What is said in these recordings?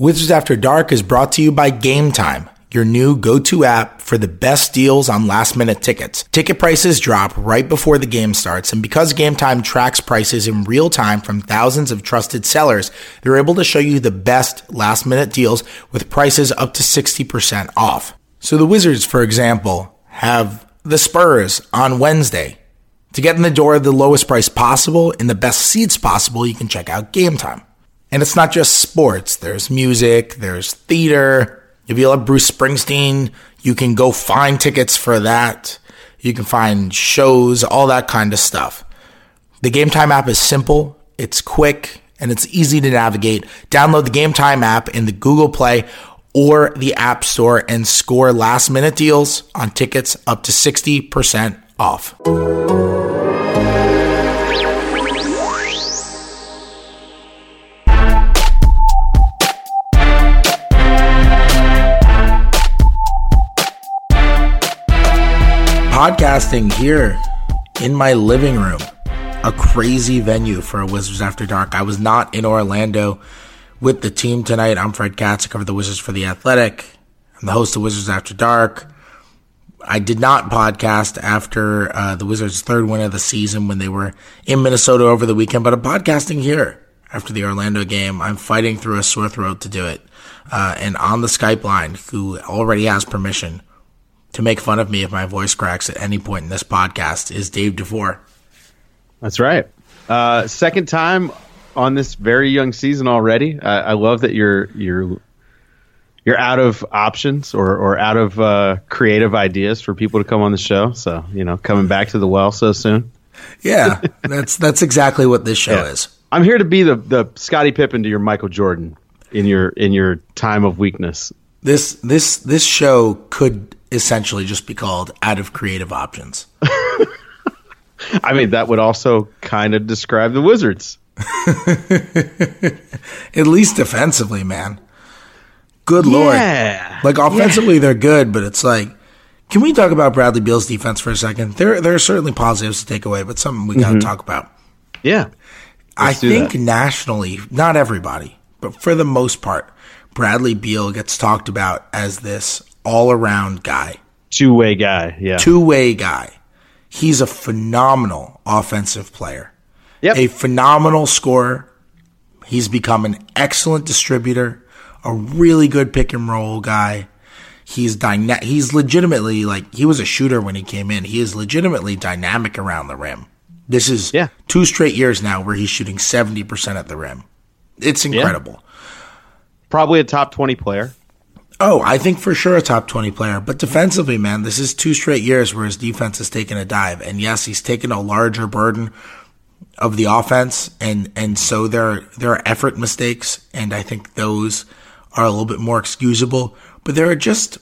Wizards After Dark is brought to you by Game Time, your new go-to app for the best deals on last-minute tickets. Ticket prices drop right before the game starts, and because Game Time tracks prices in real time from thousands of trusted sellers, they're able to show you the best last-minute deals with prices up to 60% off. So the Wizards, for example, have the Spurs on Wednesday. To get in the door at the lowest price possible in the best seats possible, you can check out Game Time. And it's not just sports. There's music, there's theater. If you love Bruce Springsteen, you can go find tickets for that. You can find shows, all that kind of stuff. The Game Time app is simple, it's quick, and it's easy to navigate. Download the Game Time app in the Google Play or the App Store and score last minute deals on tickets up to 60% off. Podcasting here in my living room. A crazy venue for Wizards After Dark. I was not in Orlando with the team tonight. I'm Fred Katz. I cover the Wizards for The Athletic. I'm the host of Wizards After Dark. I did not podcast after uh, the Wizards' third win of the season when they were in Minnesota over the weekend, but I'm podcasting here after the Orlando game. I'm fighting through a sore throat to do it. Uh, and on the Skype line, who already has permission to make fun of me if my voice cracks at any point in this podcast is Dave DeVore. That's right. Uh, second time on this very young season already. I, I love that you're you're you're out of options or, or out of uh, creative ideas for people to come on the show. So you know, coming back to the well so soon. Yeah, that's that's exactly what this show yeah. is. I'm here to be the the Scottie Pippen to your Michael Jordan in your in your time of weakness. This this this show could essentially just be called out of creative options. I mean, that would also kind of describe the Wizards. At least defensively, man. Good yeah. lord. Like offensively yeah. they're good, but it's like can we talk about Bradley Beal's defense for a second? There there are certainly positives to take away, but something we got to mm-hmm. talk about. Yeah. I think that. nationally, not everybody, but for the most part, Bradley Beal gets talked about as this all around guy. Two way guy, yeah. Two way guy. He's a phenomenal offensive player. Yep. A phenomenal scorer. He's become an excellent distributor, a really good pick and roll guy. He's dyna- he's legitimately like he was a shooter when he came in. He is legitimately dynamic around the rim. This is yeah. two straight years now where he's shooting 70% at the rim. It's incredible. Yeah. Probably a top 20 player. Oh, I think for sure a top 20 player. But defensively, man, this is two straight years where his defense has taken a dive. And yes, he's taken a larger burden of the offense. And, and so there, there are effort mistakes. And I think those are a little bit more excusable. But there are just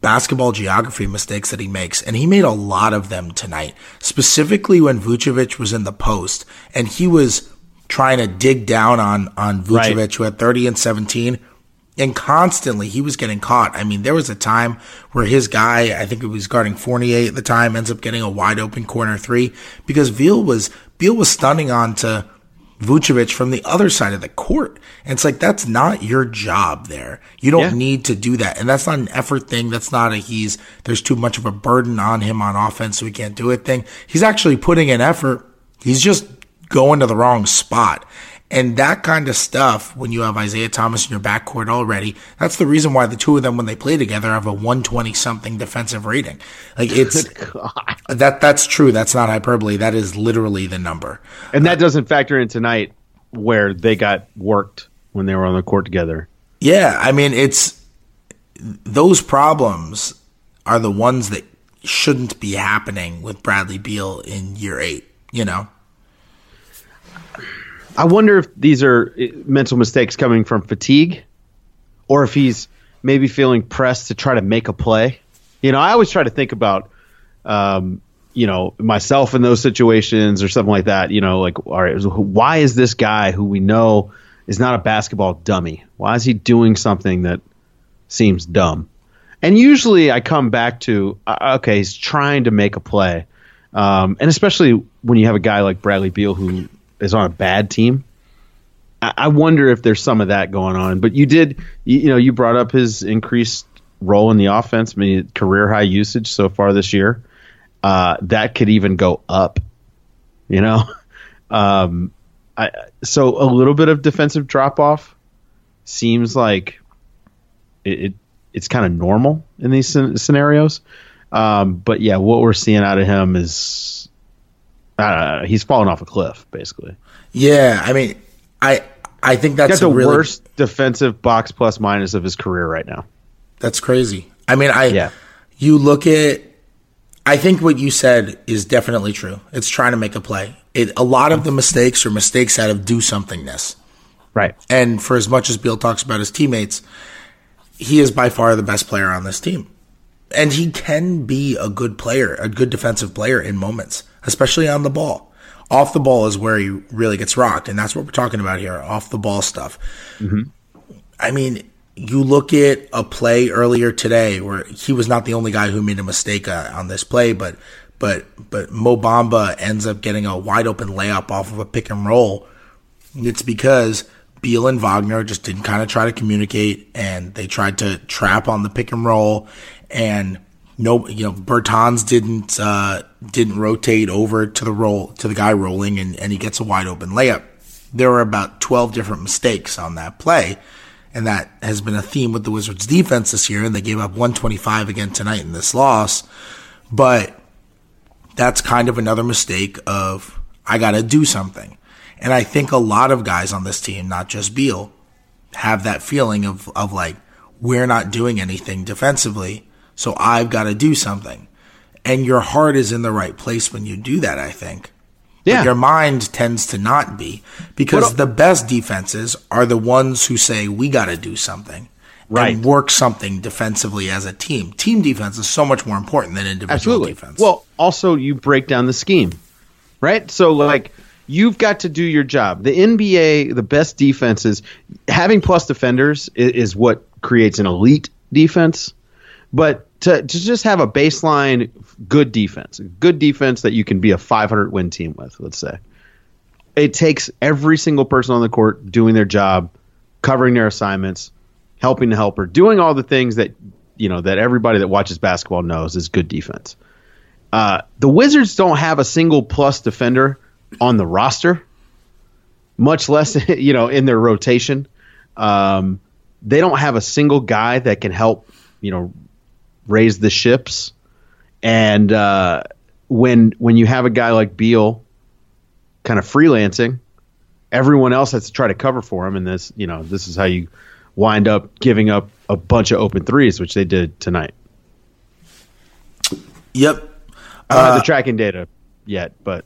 basketball geography mistakes that he makes. And he made a lot of them tonight, specifically when Vucevic was in the post and he was trying to dig down on, on Vucevic, right. who had 30 and 17 and constantly he was getting caught. I mean, there was a time where his guy, I think it was guarding Fournier at the time, ends up getting a wide open corner three because Beal was Beal was stunning onto Vucevic from the other side of the court. And it's like that's not your job there. You don't yeah. need to do that. And that's not an effort thing. That's not a he's there's too much of a burden on him on offense so he can't do it thing. He's actually putting in effort. He's just going to the wrong spot. And that kind of stuff, when you have Isaiah Thomas in your backcourt already, that's the reason why the two of them, when they play together, have a 120 something defensive rating. Like it's that that's true. That's not hyperbole. That is literally the number. And that doesn't factor in tonight where they got worked when they were on the court together. Yeah, I mean it's those problems are the ones that shouldn't be happening with Bradley Beal in year eight. You know. I wonder if these are eh, mental mistakes coming from fatigue, or if he's maybe feeling pressed to try to make a play. You know, I always try to think about, um, you know, myself in those situations or something like that. You know, like, all right, why is this guy who we know is not a basketball dummy? Why is he doing something that seems dumb? And usually, I come back to, uh, okay, he's trying to make a play, um, and especially when you have a guy like Bradley Beal who is on a bad team, I wonder if there's some of that going on. But you did, you, you know, you brought up his increased role in the offense. I mean, career high usage so far this year. Uh, that could even go up. You know, um, I, so a little bit of defensive drop off seems like it, it it's kind of normal in these scenarios. Um, but yeah, what we're seeing out of him is uh, he's falling off a cliff, basically. Yeah, I mean, I I think that's the really, worst defensive box plus minus of his career right now. That's crazy. I mean, I yeah. you look at I think what you said is definitely true. It's trying to make a play. It, a lot of the mistakes are mistakes out of do somethingness. Right. And for as much as Beal talks about his teammates, he is by far the best player on this team. And he can be a good player, a good defensive player in moments, especially on the ball. Off the ball is where he really gets rocked, and that's what we're talking about here off the ball stuff. Mm-hmm. I mean, you look at a play earlier today where he was not the only guy who made a mistake uh, on this play, but but but Mo Bamba ends up getting a wide open layup off of a pick and roll. It's because Beal and Wagner just didn't kind of try to communicate, and they tried to trap on the pick and roll, and no, you know, Bertans didn't uh, didn't rotate over to the roll to the guy rolling, and, and he gets a wide open layup. There were about twelve different mistakes on that play and that has been a theme with the Wizards defense this year, and they gave up 125 again tonight in this loss. But that's kind of another mistake of I got to do something. And I think a lot of guys on this team, not just Beal, have that feeling of, of like, we're not doing anything defensively, so I've got to do something. And your heart is in the right place when you do that, I think. Yeah. But your mind tends to not be because the best defenses are the ones who say, we got to do something. Right. And work something defensively as a team. Team defense is so much more important than individual Absolutely. defense. Well, also, you break down the scheme, right? So, like, you've got to do your job. The NBA, the best defenses, having plus defenders is, is what creates an elite defense. But to, to just have a baseline good defense, good defense that you can be a 500 win team with, let's say. It takes every single person on the court doing their job, covering their assignments, helping the helper, doing all the things that you know that everybody that watches basketball knows is good defense. Uh, the Wizards don't have a single plus defender on the roster, much less you know in their rotation. Um, they don't have a single guy that can help you know raise the ships. And uh, when when you have a guy like Beal kind of freelancing, everyone else has to try to cover for him, and this you know this is how you wind up giving up a bunch of open threes, which they did tonight. Yep. I don't uh, have the tracking data yet, but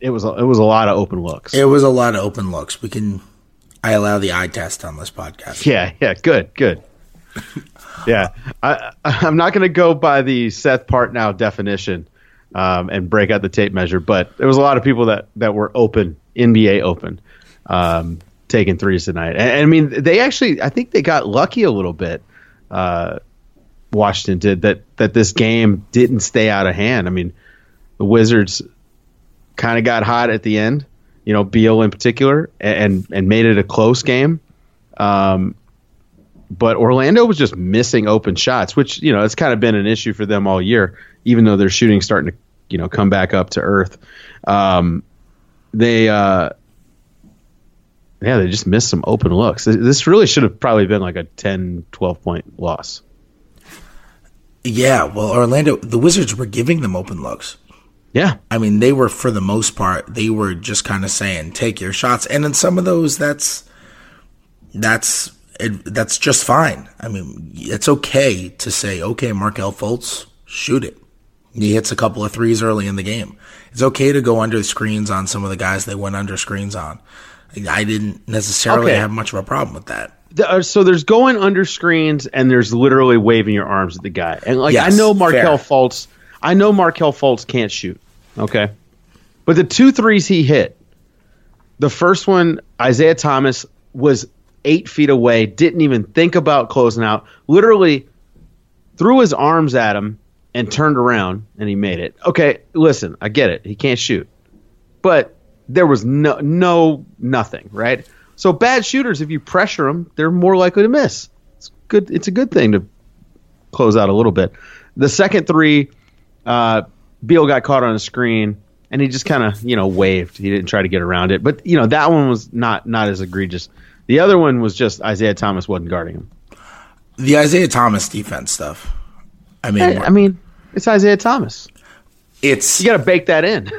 it was a, it was a lot of open looks. It was a lot of open looks. We can I allow the eye test on this podcast. Yeah, yeah, good, good. yeah, I, I'm not going to go by the Seth Partnow definition um, and break out the tape measure, but there was a lot of people that, that were open, NBA open, um, taking threes tonight. And, and, I mean, they actually, I think they got lucky a little bit. Uh, Washington did that. That this game didn't stay out of hand. I mean, the Wizards kind of got hot at the end. You know, Beal in particular, and and made it a close game. Um, but Orlando was just missing open shots, which you know it's kind of been an issue for them all year. Even though their shooting starting to you know come back up to earth, um, they uh, yeah they just missed some open looks. This really should have probably been like a 10, 12 point loss. Yeah, well, Orlando, the Wizards were giving them open looks. Yeah. I mean, they were, for the most part, they were just kind of saying, take your shots. And in some of those, that's, that's it, that's just fine. I mean, it's okay to say, okay, Markelle Fultz, shoot it. He hits a couple of threes early in the game. It's okay to go under screens on some of the guys they went under screens on. I didn't necessarily okay. have much of a problem with that. Uh, so there's going under screens and there's literally waving your arms at the guy. And like yes, I know Markelle Fultz, I know Markelle Fultz can't shoot. Okay, but the two threes he hit, the first one Isaiah Thomas was eight feet away, didn't even think about closing out, literally threw his arms at him and turned around and he made it. Okay, listen, I get it. He can't shoot. But there was no no nothing, right? So bad shooters, if you pressure them, they're more likely to miss. It's good. It's a good thing to close out a little bit. The second three, uh, Beal got caught on a screen and he just kind of you know waved. He didn't try to get around it, but you know that one was not not as egregious. The other one was just Isaiah Thomas wasn't guarding him. The Isaiah Thomas defense stuff. I mean, I, I mean, it's Isaiah Thomas. it's You got to bake that in.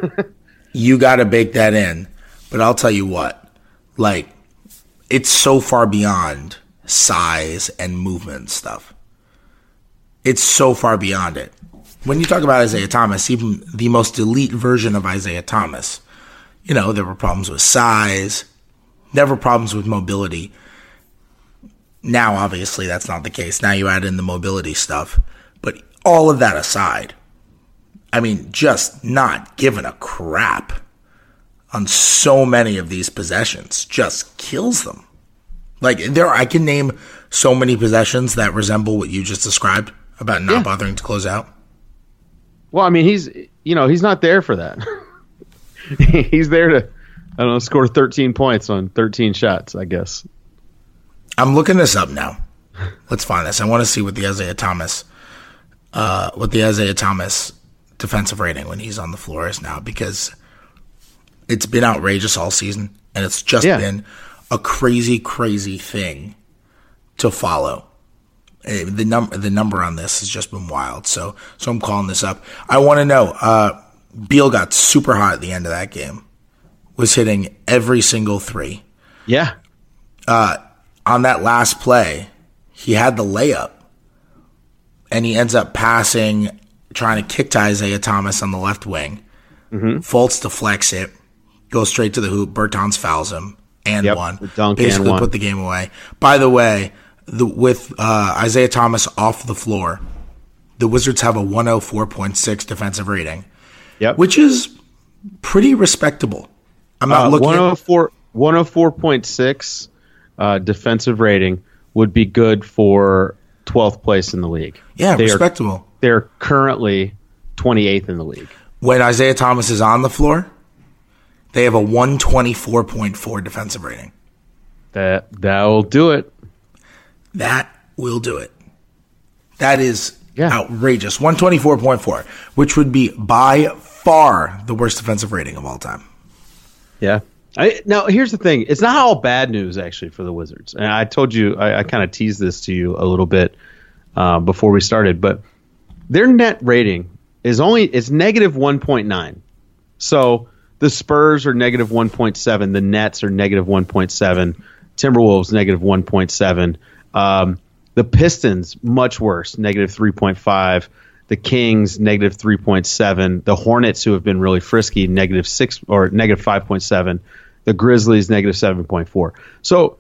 you got to bake that in. But I'll tell you what, like, it's so far beyond size and movement stuff. It's so far beyond it. When you talk about Isaiah Thomas, even the most elite version of Isaiah Thomas, you know, there were problems with size, never problems with mobility. Now, obviously, that's not the case. Now you add in the mobility stuff. But all of that aside, I mean, just not giving a crap on so many of these possessions just kills them. Like there, I can name so many possessions that resemble what you just described about not Yeah. bothering to close out. well, I mean, he's you know he's not there for that. he's there to I don't know score 13 points on 13 shots. I guess. I'm looking this up now. Let's find this. I want to see what the Isaiah Thomas, uh, what the Isaiah Thomas defensive rating when he's on the floor is now because it's been outrageous all season and it's just Yeah. been a crazy, crazy thing to follow. Eh, The number, the number on this has just been wild. So, so I'm calling this up. I want to know. Uh, Beal got super hot at the end of that game. Was hitting every single three Yeah. on that last play, he had the layup and he ends up passing, trying to kick to Isaiah Thomas on the left wing. Mm-hmm. Fultz deflects it, goes straight to the hoop. Bertans fouls him and Yep, one. the dunk and Basically one. put the game away. By the way, the, with uh, Isaiah Thomas off the floor, the Wizards have a 104.6 defensive rating, Yep. which is pretty respectable. I'm not Uh, looking at 104 104.6 uh, defensive rating would be good for 12th place in the league. yeah, they are respectable. they're currently 28th in the league. when Isaiah Thomas is on the floor, they have a 124.4 defensive rating. That that will do it. That will do it. That is Yeah. outrageous. 124.4, which would be by far the worst defensive rating of all time. Yeah. I, now here's the thing: it's not all bad news actually for the Wizards. And I told you, I, I kind of teased this to you a little bit uh, before we started, but their net rating is only it's negative 1.9. So the Spurs are negative 1.7, the Nets are negative 1.7, Timberwolves negative 1.7, um, the Pistons much worse, negative 3.5. The Kings negative 3.7. The Hornets, who have been really frisky, negative six or negative 5.7. The Grizzlies negative 7.4. So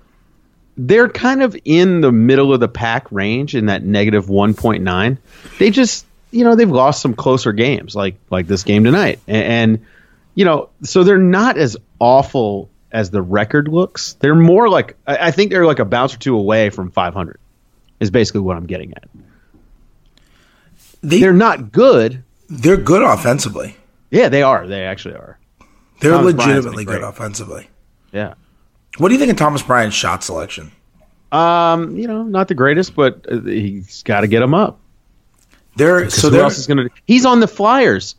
they're kind of in the middle of the pack range in that negative 1.9. They just, you know, they've lost some closer games, like like this game tonight, and, and you know, so they're not as awful as the record looks. They're more like I, I think they're like a bounce or two away from 500. Is basically what I'm getting at. They, They're not good. they're good offensively. Yeah, they are. They actually are. They're Thomas legitimately good offensively. Yeah. What do you think of Thomas Bryant's shot selection? Um, you know, not the greatest, but uh, he's got to get him up. They're so who else is going to? He's on the Flyers.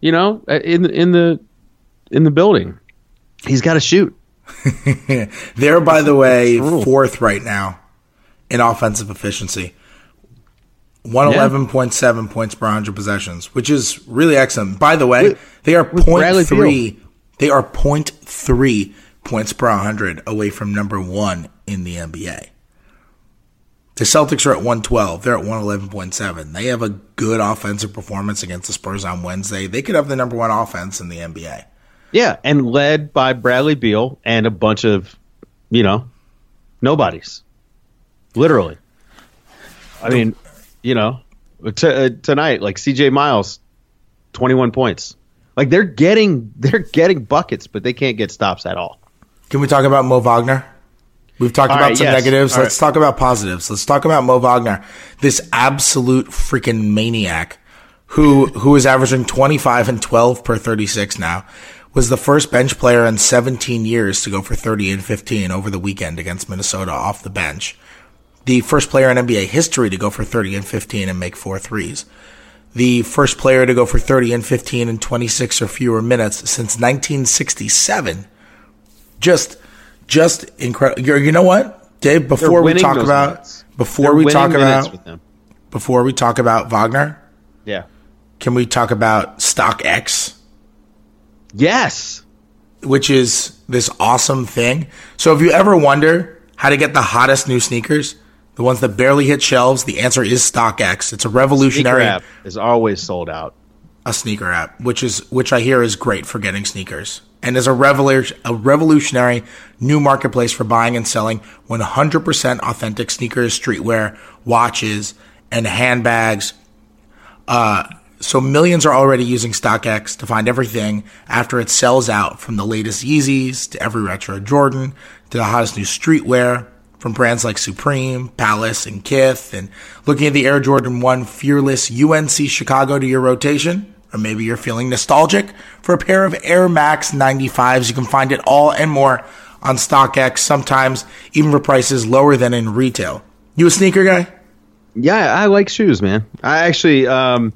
You know, uh, in the in the in the building, he's got to shoot. They're, by the way, fourth right now in offensive efficiency. 111.7 points per 100 possessions, which is really excellent. By the way, With- they are Bradley 0.3 they are 0.3 points per 100 away from number 1 in the NBA. The Celtics are at 112. They're at 111.7. They have a good offensive performance against the Spurs on Wednesday. They could have the number 1 offense in the NBA. Yeah, and led by Bradley Beal and a bunch of, you know, nobodies. Literally. I mean, you know, t- uh, tonight, like C.J. Miles, twenty-one points. Like they're getting they're getting buckets, but they can't get stops at all. Can we talk about Mo Wagner? We've talked All about right, some yes. negatives. All Let's talk about positives. Let's talk about Mo Wagner, this absolute freaking maniac who who is averaging 25 and 12 per 36 now was the first bench player in 17 years to go for 30 and 15 over the weekend against Minnesota off the bench. The first player in NBA history to go for 30 and 15 and make four threes. The first player to go for 30 and 15 in 26 or fewer minutes since 1967. Just, just incredible. You know what, Dave? Before we talk about, minutes. before They're we talk about, before we talk about Wagner, yeah, can we talk about StockX? Yes. Which is this awesome thing. So if you ever wonder how to get the hottest new sneakers, the ones that barely hit shelves, the answer is StockX. It's a revolutionary sneaker app is always sold out. A sneaker app, which is which I hear is great for getting sneakers, and is a revolution a revolutionary new marketplace for buying and selling 100% authentic sneakers, streetwear, watches, and handbags. Uh, so millions are already using StockX to find everything after it sells out from the latest Yeezys to every retro Jordan to the hottest new streetwear from brands like Supreme, Palace, and Kith. And looking at the Air Jordan 1 Fearless UNC Chicago to your rotation, or maybe you're feeling nostalgic for a pair of Air Max 95s. You can find it all and more on StockX, sometimes even for prices lower than in retail. You a sneaker guy? Yeah, I like shoes, man. I actually, um,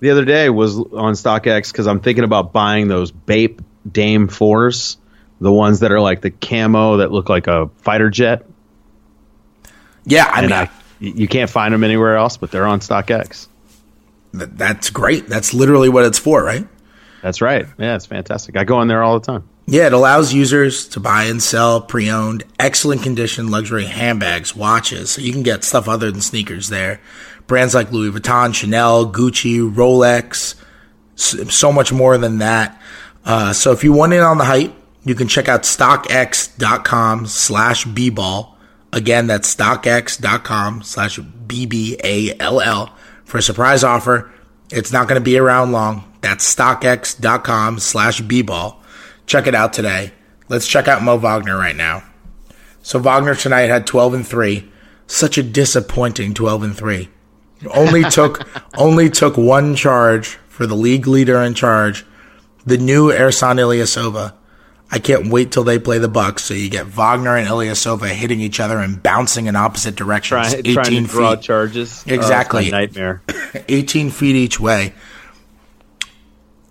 the other day was on StockX because I'm thinking about buying those Bape Dame fours, the ones that are like the camo that look like a fighter jet. Yeah, I and mean, I, you can't find them anywhere else, but they're on StockX. That's great. That's literally what it's for, right? That's right. Yeah, it's fantastic. I go on there all the time. Yeah, it allows users to buy and sell pre-owned, excellent condition luxury handbags, watches. So you can get stuff other than sneakers there brands like Louis Vuitton, Chanel, Gucci, Rolex, so much more than that. Uh, so if you want in on the hype, you can check out stockx.com slash bball. Again, that's stockx.com slash B-B-A-L-L for a surprise offer. It's not going to be around long. That's stockx.com slash bball. Check it out today. Let's check out Mo Wagner right now. So Wagner tonight had 12 and 3. Such a disappointing 12 and 3 only took only took one charge for the league leader in charge, the new Ersan Ilyasova. I can't wait till they play the Bucks. So you get Wagner and Ilyasova hitting each other and bouncing in opposite directions. Try, 18 trying to draw feet. charges. Oh, exactly. Oh, nightmare. 18 feet each way.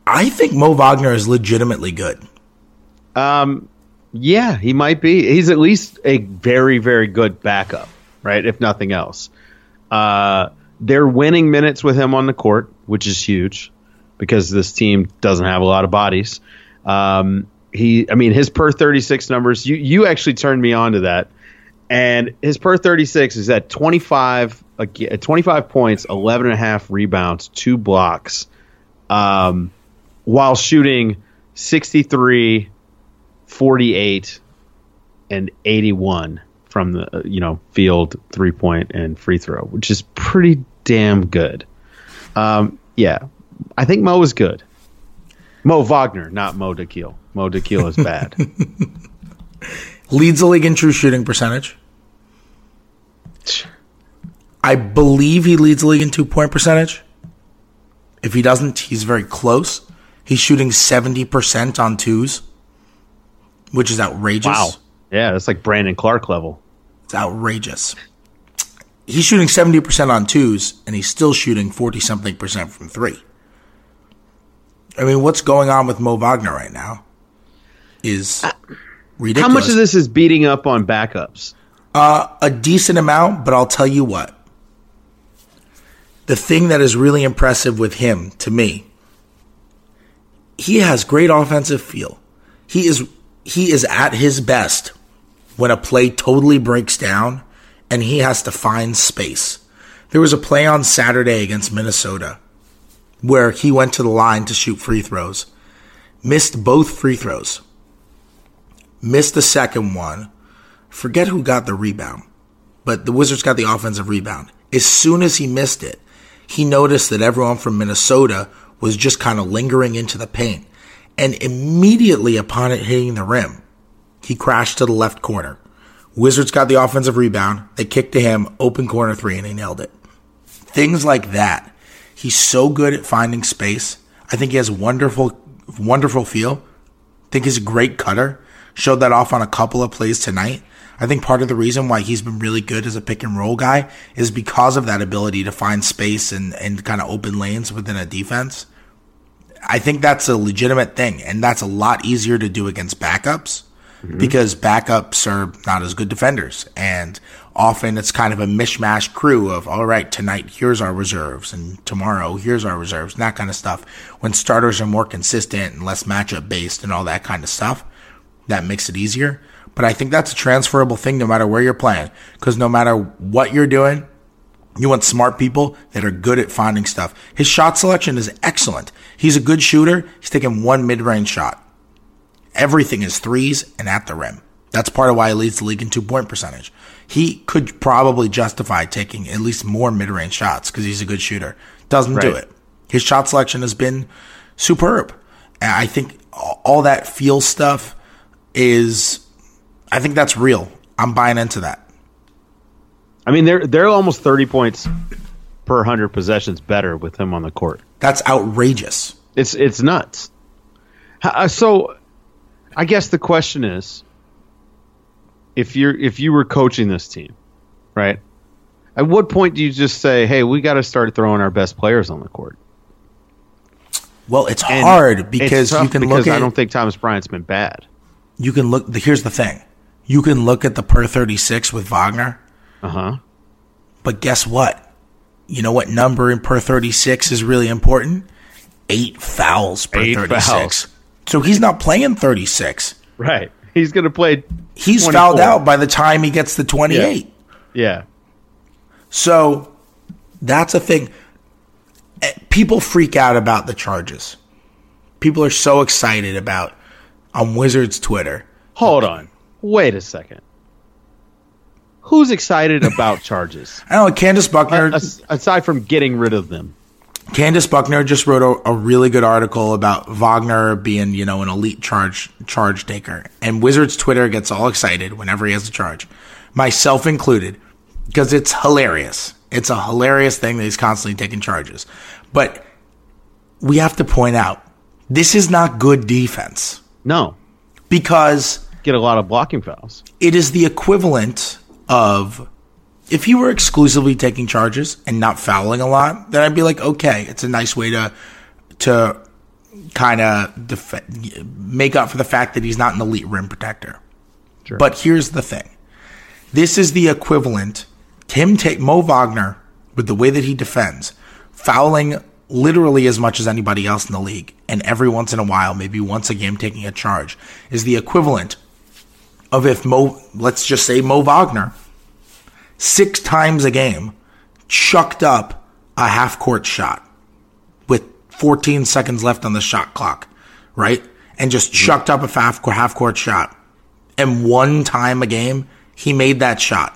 I think Mo Wagner is legitimately good. Um, yeah, he might be. He's at least a very, very good backup, right? If nothing else. Uh, they're winning minutes with him on the court, which is huge because this team doesn't have a lot of bodies. Um, he, I mean, his per 36 numbers, you, you actually turned me on to that. And his per 36 is at 25, uh, 25 points, 11 and a half rebounds, two blocks, um, while shooting 63, 48, and 81 from the uh, you know field three point and free throw, which is pretty damn good. Um, yeah, I think Mo is good. Mo Wagner, not Mo Dakhil. Mo Dakhil is bad. Leads the league in true shooting percentage. I believe he leads the league in two point percentage. If he doesn't, he's very close. He's shooting 70% on twos, which is outrageous. Wow. Yeah, that's like Brandon Clarke level. It's outrageous. He's shooting 70% on twos, and he's still shooting 40 something percent from three. I mean, what's going on with Mo Wagner right now is ridiculous. How much of this is beating up on backups? Uh, a decent amount, but I'll tell you what. The thing that is really impressive with him, to me, he has great offensive feel. He is he is at his best when a play totally breaks down and he has to find space. There was a play on Saturday against Minnesota where he went to the line to shoot free throws, missed both free throws, missed the second one. Forget who got the rebound, but the Wizards got the offensive rebound. As soon as he missed it, he noticed that everyone from Minnesota was just kind of lingering into the paint. And immediately upon it hitting the rim, he crashed to the left corner. Wizards got the offensive rebound. They kicked to him, open corner three, and he nailed it. Things like that. He's so good at finding space. I think he has wonderful, wonderful feel. think he's a great cutter. Showed that off on a couple of plays tonight. I think part of the reason why he's been really good as a pick and roll guy is because of that ability to find space and, and kind of open lanes within a defense. I think that's a legitimate thing, and that's a lot easier to do against backups mm-hmm. because backups are not as good defenders. And often it's kind of a mishmash crew of, all right, tonight here's our reserves, and tomorrow here's our reserves, and that kind of stuff. When starters are more consistent and less matchup based and all that kind of stuff, that makes it easier. But I think that's a transferable thing no matter where you're playing. Because no matter what you're doing, you want smart people that are good at finding stuff. His shot selection is excellent. He's a good shooter. He's taking one mid range shot. Everything is threes and at the rim. That's part of why he leads the league in two point percentage. He could probably justify taking at least more mid range shots because he's a good shooter. Doesn't right. do it. His shot selection has been superb. And I think all that feel stuff is I think that's real. I'm buying into that. I mean, they're they're almost 30 points per 100 possessions better with him on the court. That's outrageous. It's it's nuts. Uh, so, I guess the question is, if you're if you were coaching this team, right? At what point do you just say, "Hey, we got to start throwing our best players on the court"? Well, it's and hard because it's you can because look. At, I don't think Thomas Bryant's been bad. You can look. Here's the thing: you can look at the per 36 with Wagner. Uh huh. But guess what? You know what number in per 36 is really important? Eight fouls per thirty six. So he's not playing 36. Right. He's going to play. He's 24. fouled out by the time he gets to 28. Yeah. yeah. So that's a thing. Eh, people freak out about the charges. People are so excited about on Wizards Twitter. Hold on. Wait a second. Who's excited about charges? I don't know. Candace Buckner. aside from getting rid of them. Candace Buckner just wrote a, a, really good article about Wagner being, you know, an elite charge charge taker. And Wizards Twitter gets all excited whenever he has a charge, myself included, because it's hilarious. It's a hilarious thing that he's constantly taking charges. But we have to point out this is not good defense. No. Because get a lot of blocking fouls. It is the equivalent of if he were exclusively taking charges and not fouling a lot, then I'd be like, okay, it's a nice way to to kind of def- make up for the fact that he's not an elite rim protector. Sure. But here's the thing: this is the equivalent. Tim take Mo Wagner with the way that he defends, fouling literally as much as anybody else in the league, and every once in a while, maybe once a game, taking a charge, is the equivalent of if Mo, let's just say Mo Wagner, six times a game, chucked up a half court shot with 14 seconds left on the shot clock, right? And just mm-hmm. chucked up a half half court shot. And one time a game, he made that shot.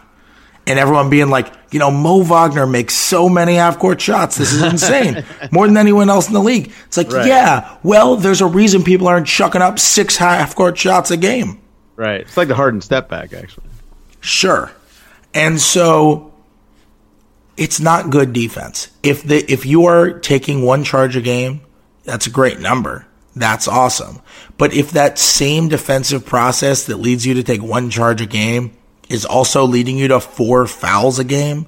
And everyone being like, you know, Mo Wagner makes so many half court shots. This is insane. More than anyone else in the league. It's like, right. yeah, well, there's a reason people aren't chucking up six half court shots a game. Right. It's like the Harden step back, actually. Sure. And so it's not good defense. If the if you are taking one charge a game, that's a great number. That's awesome. But if that same defensive process that leads you to take one charge a game is also leading you to four fouls a game,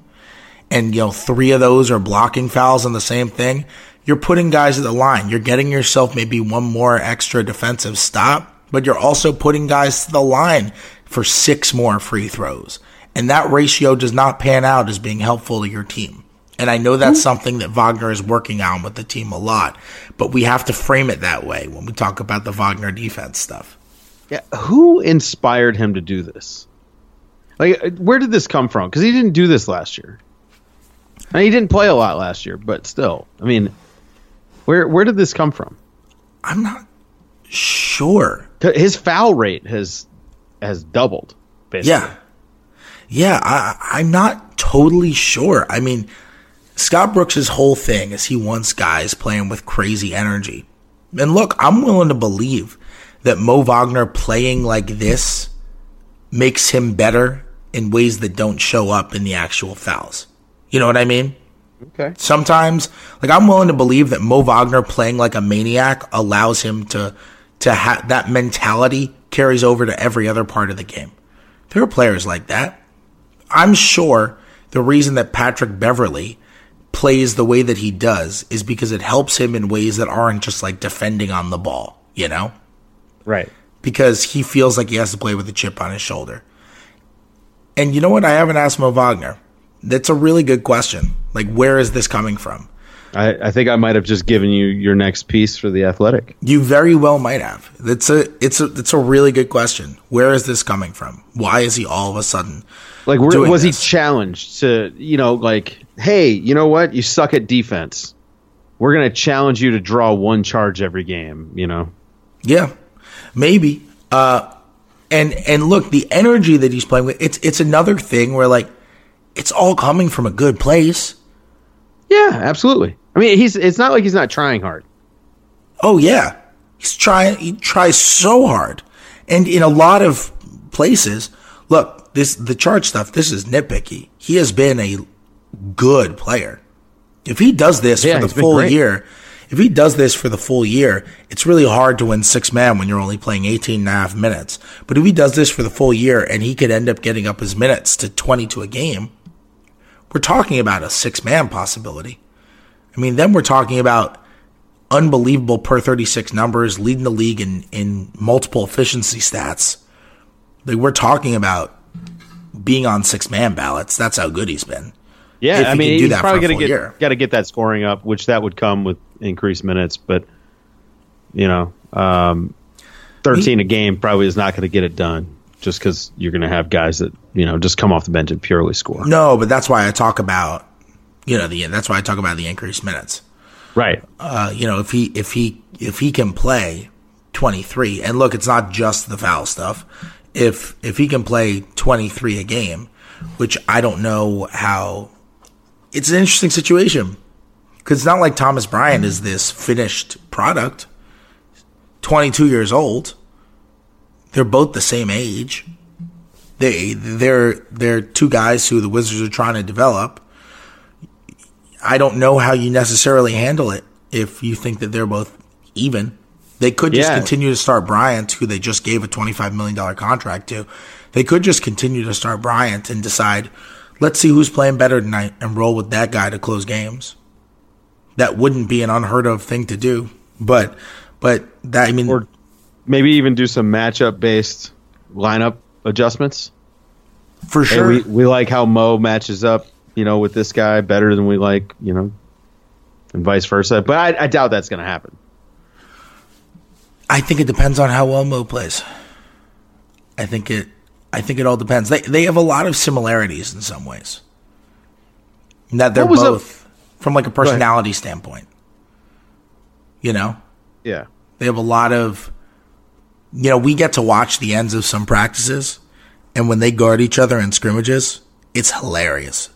and you know three of those are blocking fouls on the same thing, you're putting guys at the line. You're getting yourself maybe one more extra defensive stop but you're also putting guys to the line for six more free throws. And that ratio does not pan out as being helpful to your team. And I know that's mm-hmm. something that Wagner is working on with the team a lot, but we have to frame it that way when we talk about the Wagner defense stuff. Yeah, who inspired him to do this? Like, uh, where did this come from? Because he didn't do this last year. And he didn't play a lot last year, but still, I mean, where where did this come from? I'm not sure. His foul rate has has doubled. Basically. Yeah, yeah. I, I'm not totally sure. I mean, Scott Brooks' whole thing is he wants guys playing with crazy energy. And look, I'm willing to believe that Mo Wagner playing like this makes him better in ways that don't show up in the actual fouls. You know what I mean? Okay. Sometimes, like I'm willing to believe that Mo Wagner playing like a maniac allows him to to have that mentality carries over to every other part of the game. There are players like that. I'm sure the reason that Patrick Beverley plays the way that he does is because it helps him in ways that aren't just like defending on the ball, you know? Right. Because he feels like he has to play with a chip on his shoulder. And you know what? I haven't asked Mo Wagner. That's a really good question. Like, where is this coming from? I, I think I might have just given you your next piece for the athletic. You very well might have. It's a it's a it's a really good question. Where is this coming from? Why is he all of a sudden Like, doing was this? he challenged to, you know, like, hey, you know what? You suck at defense. We're going to challenge you to draw one charge every game, you know? Yeah, maybe. Uh, and and look, the energy that he's playing with, it's it's another thing where like it's all coming from a good place. Yeah, absolutely. I mean, he's it's not like he's not trying hard. Oh yeah, he's trying. He tries so hard, and in a lot of places, look this the chart stuff. This is nitpicky. He has been a good player. If he does this Yeah, for the full year, if he does this for the full year, it's really hard to win six man when you're only playing 18 and a half minutes. But if he does this for the full year and he could end up getting up his minutes to 20 to a game, we're talking about a six man possibility. I mean, then we're talking about unbelievable per 36 numbers, leading the league in, in multiple efficiency stats. Like, we're talking about being on six man ballots. That's how good he's been. Yeah, If I he mean, he's probably going to get got to get that scoring up, which that would come with increased minutes. But you know, um, thirteen a game probably is not going to get it done, just because you're going to have guys that you know just come off the bench and purely score. No, but that's why I talk about, you know, the that's why I talk about the increased minutes. Right. Uh, you know, if he if he if he can play 23, and look, it's not just the foul stuff. If if he can play 23 a game, which I don't know how, it's an interesting situation because it's not like Thomas Bryant is this finished product. 22 years old. They're both the same age. They they're they're two guys who the Wizards are trying to develop. I don't know how you necessarily handle it if you think that they're both even. They could just Yeah. continue to start Bryant, who they just gave a $25 million contract to. They could just continue to start Bryant and decide, let's see who's playing better tonight and roll with that guy to close games. That wouldn't be an unheard of thing to do. But, but that, I mean, Or maybe even do some matchup based lineup adjustments. for Hey, sure. we we like how Mo matches up, you know, with this guy better than we like, you know, and vice versa. But I, I doubt that's going to happen. I think it depends on how well Mo plays. I think it. I think it all depends. They they have a lot of similarities in some ways. That they're What was the- both from like a personality standpoint. You know, Yeah. they have a lot of. You know, we get to watch the ends of some practices, and when they guard each other in scrimmages, it's hilarious.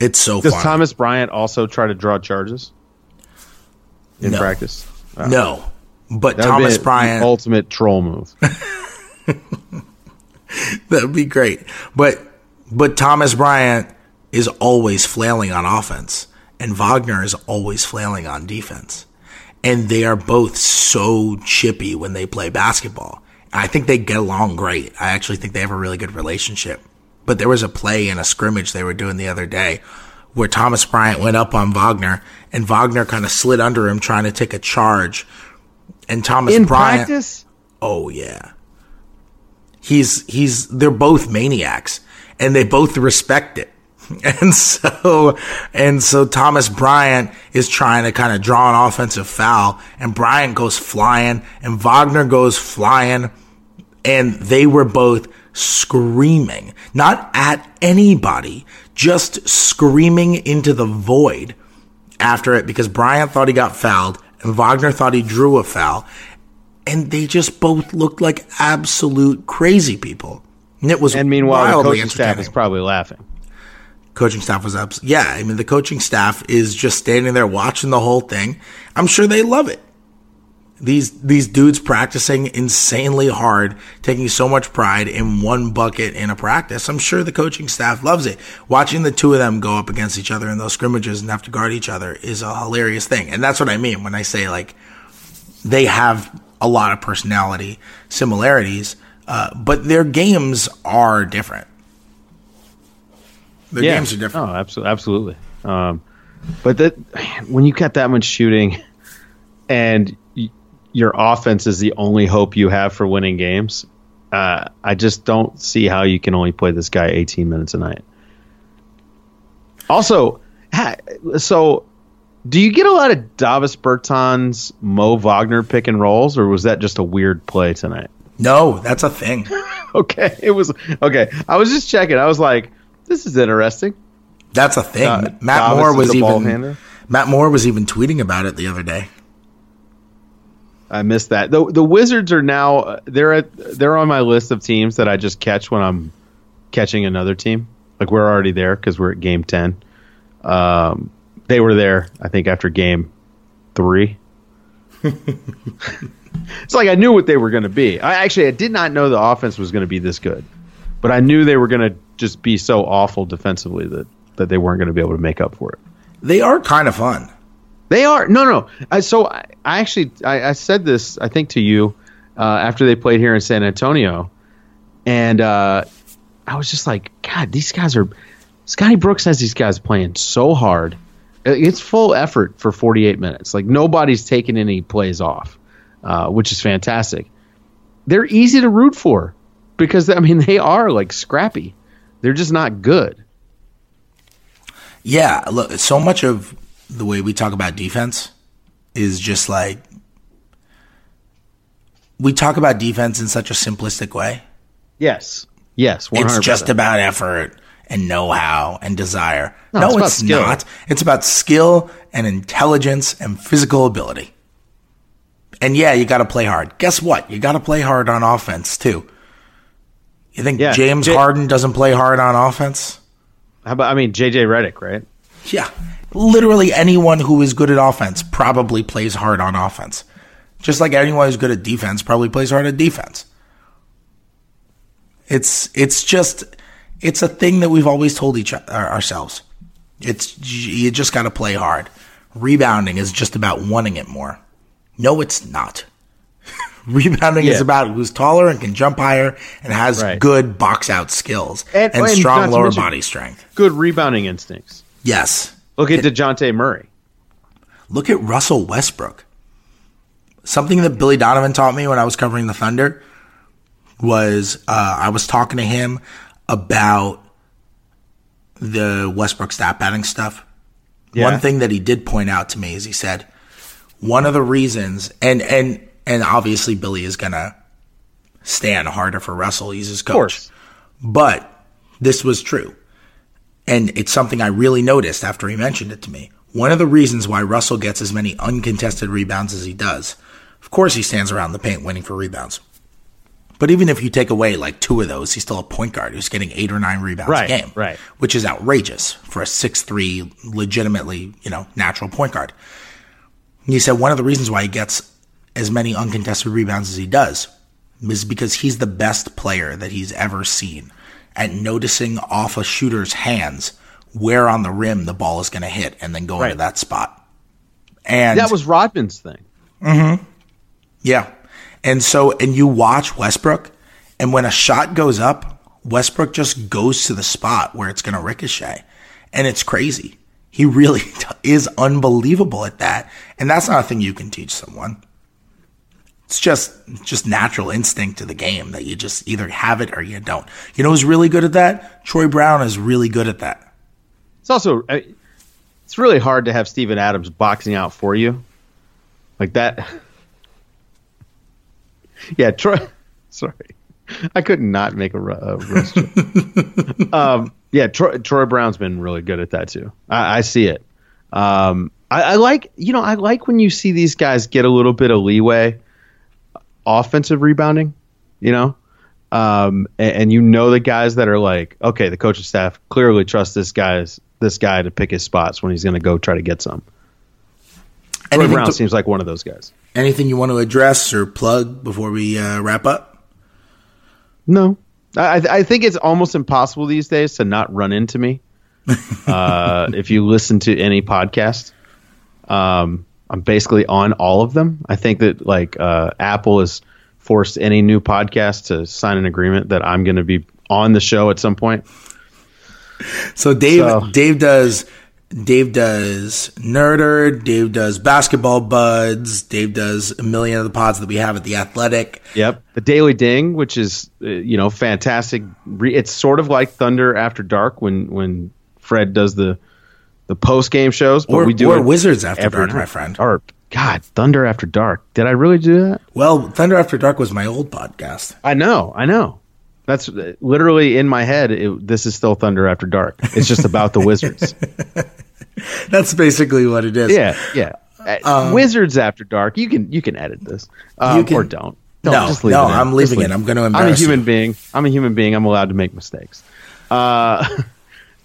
It's so Does fun. Thomas Bryant also try to draw charges in No. practice? Uh, no, but Thomas Bryant. ultimate troll move. That would be great. But but Thomas Bryant is always flailing on offense, and Wagner is always flailing on defense. And they are both so chippy when they play basketball. I think they get along great. I actually think they have a really good relationship. But there was a play in a scrimmage they were doing the other day where Thomas Bryant went up on Wagner, and Wagner kind of slid under him trying to take a charge. And Thomas in Bryant. practice? Oh yeah. He's he's they're both maniacs and they both respect it. And so and so Thomas Bryant is trying to kind of draw an offensive foul and Bryant goes flying and Wagner goes flying and they were both screaming, not at anybody, just screaming into the void after it because Bryant thought he got fouled and Wagner thought he drew a foul. And they just both looked like absolute crazy people. And it was And meanwhile, the coaching staff is probably laughing. coaching staff was up. Yeah, I mean the coaching staff is just standing there watching the whole thing. I'm sure they love it. These these dudes practicing insanely hard, taking so much pride in one bucket in a practice. I'm sure the coaching staff loves it. Watching the two of them go up against each other in those scrimmages and have to guard each other is a hilarious thing. And that's what I mean when I say like they have a lot of personality similarities, uh, but their games are different. Their Yeah. games are different. Oh, absolutely, absolutely. Um, but that when you got that much shooting, and your offense is the only hope you have for winning games, uh, I just don't see how you can only play this guy 18 minutes a night. Also, so do you get a lot of Davis Bertans, Mo Wagner pick and rolls, or was that just a weird play tonight? No, that's a thing. Okay, it was okay. I was just checking. I was like, this is interesting. That's a thing. Uh, Matt Davis Moore was even handler? Matt Moore was even tweeting about it the other day. I missed that. The the Wizards are now they're at they're on my list of teams that I just catch when I'm catching another team. Like we're already there because we're at game ten. Um, they were there, I think, after game three. it's like I knew what they were going to be. I actually I did not know the offense was going to be this good, but I knew they were going to just be so awful defensively that that they weren't going to be able to make up for it. They are kind of fun. They are no, no. I, so I, I actually I, I said this I think to you uh, after they played here in San Antonio, and uh, I was just like, God, these guys are. Scotty Brooks has these guys playing so hard. It's full effort for 48 minutes. Like nobody's taking any plays off, uh, which is fantastic. They're easy to root for because I mean they are like scrappy. They're just not good. Yeah, look, so much of the way we talk about defense is just like we talk about defense in such a simplistic way. Yes. Yes. 100%. It's just about effort and know-how and desire. No, No, it's it's, not. It's about skill and intelligence and physical ability. And yeah, you got to play hard. Guess what? You got to play hard on offense too. You think Yeah, James J- Harden doesn't play hard on offense? How about I mean JJ Redick, right? Yeah. Literally anyone who is good at offense probably plays hard on offense. Just like anyone who's good at defense probably plays hard at defense. It's it's just it's a thing that we've always told each ourselves. It's you just got to play hard. Rebounding is just about wanting it more. No, it's not. Rebounding is about who's taller and can jump higher and has Right. good box out skills And- and, and strong lower body strength. Good rebounding instincts. Yes. Look at DeJounte Murray. Look at Russell Westbrook. Something that Billy Donovan taught me when I was covering the Thunder was uh, I was talking to him about the Westbrook stat padding stuff. Yeah. One thing that he did point out to me is he said one of the reasons, and and and obviously Billy is gonna stand harder for Russell. He's his coach. course. But this was true. And it's something I really noticed after he mentioned it to me. One of the reasons why Russell gets as many uncontested rebounds as he does, of course, he stands around the paint winning for rebounds. But even if you take away like two of those, he's still a point guard who's getting eight or nine rebounds Right, a game, right. Which is outrageous for a six-three, legitimately, you know, natural point guard. And he said one of the reasons why he gets as many uncontested rebounds as he does is because he's the best player that he's ever seen at noticing off a shooter's hands where on the rim the ball is going to hit and then go Right. into that spot. And That was Rodman's thing. Mm-hmm. yeah. And so, and you watch Westbrook, and when a shot goes up, Westbrook just goes to the spot where it's going to ricochet. And it's crazy. He really is unbelievable at that. And that's not a thing you can teach someone. It's just, just natural instinct to the game that you just either have it or you don't. You know who's really good at that? Troy Brown is really good at that. It's also it's really hard to have Steven Adams boxing out for you. Like that. Yeah, Troy. Sorry, I could not make a, a roast um, yeah, Troy, Troy Brown's been really good at that too. I, I see it. Um, I, I like you know I like when you see these guys get a little bit of leeway, offensive rebounding. You know, um, and, and you know the guys that are like, okay, the coaching staff clearly trusts this guy's this guy to pick his spots when he's going to go try to get some. Troy Anything, Brown to- seems like one of those guys. anything you want to address or plug before we uh, wrap up? No, I, I- I think it's almost impossible these days to not run into me. uh, if you listen to any podcast, um, I'm basically on all of them. I think that like uh, Apple has forced any new podcast to sign an agreement that I'm going to be on the show at some point. So Dave so. Dave does Dave does Nerder, Dave does Basketball Buds, Dave does a million of the pods that we have at the Athletic. Yep, the Daily Ding, which is uh, you know fantastic. It's sort of like Thunder After Dark when when Fred does the the post game shows, but or, we do or Wizards After Dark, night. my friend. Or God, Thunder After Dark. Did I really do that? Well, Thunder After Dark was my old podcast. I know, I know. That's literally in my head. It, this is still Thunder After Dark. It's just about the Wizards. That's basically what it is. Yeah, yeah. Uh, um, Wizards After Dark. You can you can edit this um, can, or don't. don't. No, just leave no, it I'm leaving it. I'm going to I'm a human you. being. I'm a human being. I'm allowed to make mistakes. Uh,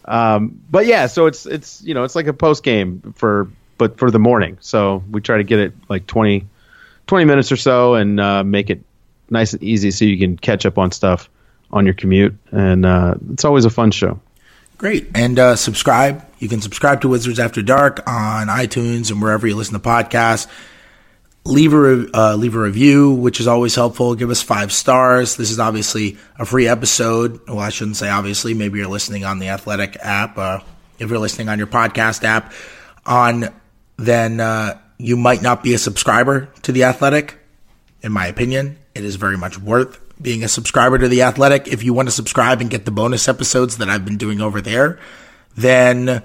um, but yeah, so it's it's you know it's like a post game for but for the morning. So we try to get it like 20, 20 minutes or so and uh, make it nice and easy so you can catch up on stuff on your commute, and uh, it's always a fun show. Great. And uh, subscribe. You can subscribe to Wizards After Dark on iTunes and wherever you listen to podcasts. Leave a, uh, leave a review, which is always helpful. Give us five stars. This is obviously a free episode. Well, I shouldn't say obviously. Maybe you're listening on the Athletic app. Uh, if you're listening on your podcast app, on then uh, you might not be a subscriber to the Athletic. In my opinion, it is very much worth being a subscriber to The Athletic. If you want to subscribe and get the bonus episodes that I've been doing over there, then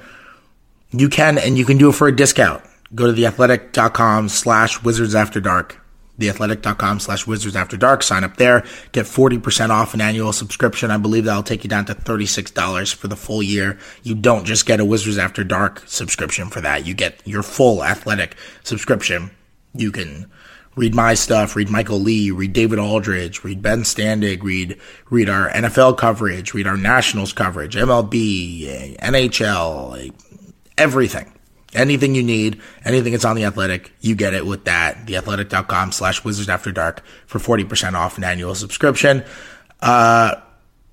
you can, and you can do it for a discount. Go to theathletic.com slash wizards after dark. Theathletic.com slash wizards after dark. Sign up there. Get 40% off an annual subscription. I believe that'll take you down to $36 for the full year. You don't just get a Wizards After Dark subscription for that. You get your full athletic subscription. You can read my stuff, read Michael Lee, read David Aldridge, read Ben Standig, read read our NFL coverage, read our Nationals coverage, MLB, NHL, everything. Anything you need, anything that's on the athletic, you get it with that. Theathletic.com slash wizards after dark for 40% off an annual subscription. Uh,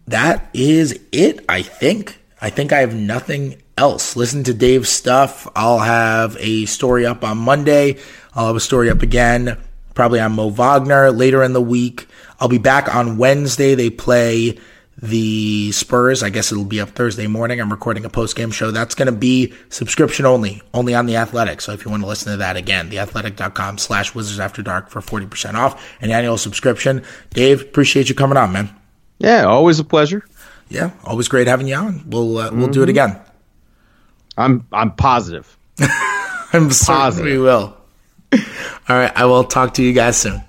that is it, I think. I think I have nothing else. Listen to Dave's stuff. I'll have a story up on Monday. I'll have a story up again probably on Mo Wagner later in the week. I'll be back on Wednesday. They play the Spurs. I guess it'll be up Thursday morning. I'm recording a post game show. That's going to be subscription only, only on the Athletic. So if you want to listen to that again, theathletic.com slash Wizards After Dark for 40% off an annual subscription. Dave, appreciate you coming on, man. Yeah, always a pleasure. Yeah, always great having you on. We'll uh, mm-hmm. we'll do it mm-hmm. again. I'm I'm positive. I'm positive we will. All right. I will talk to you guys soon.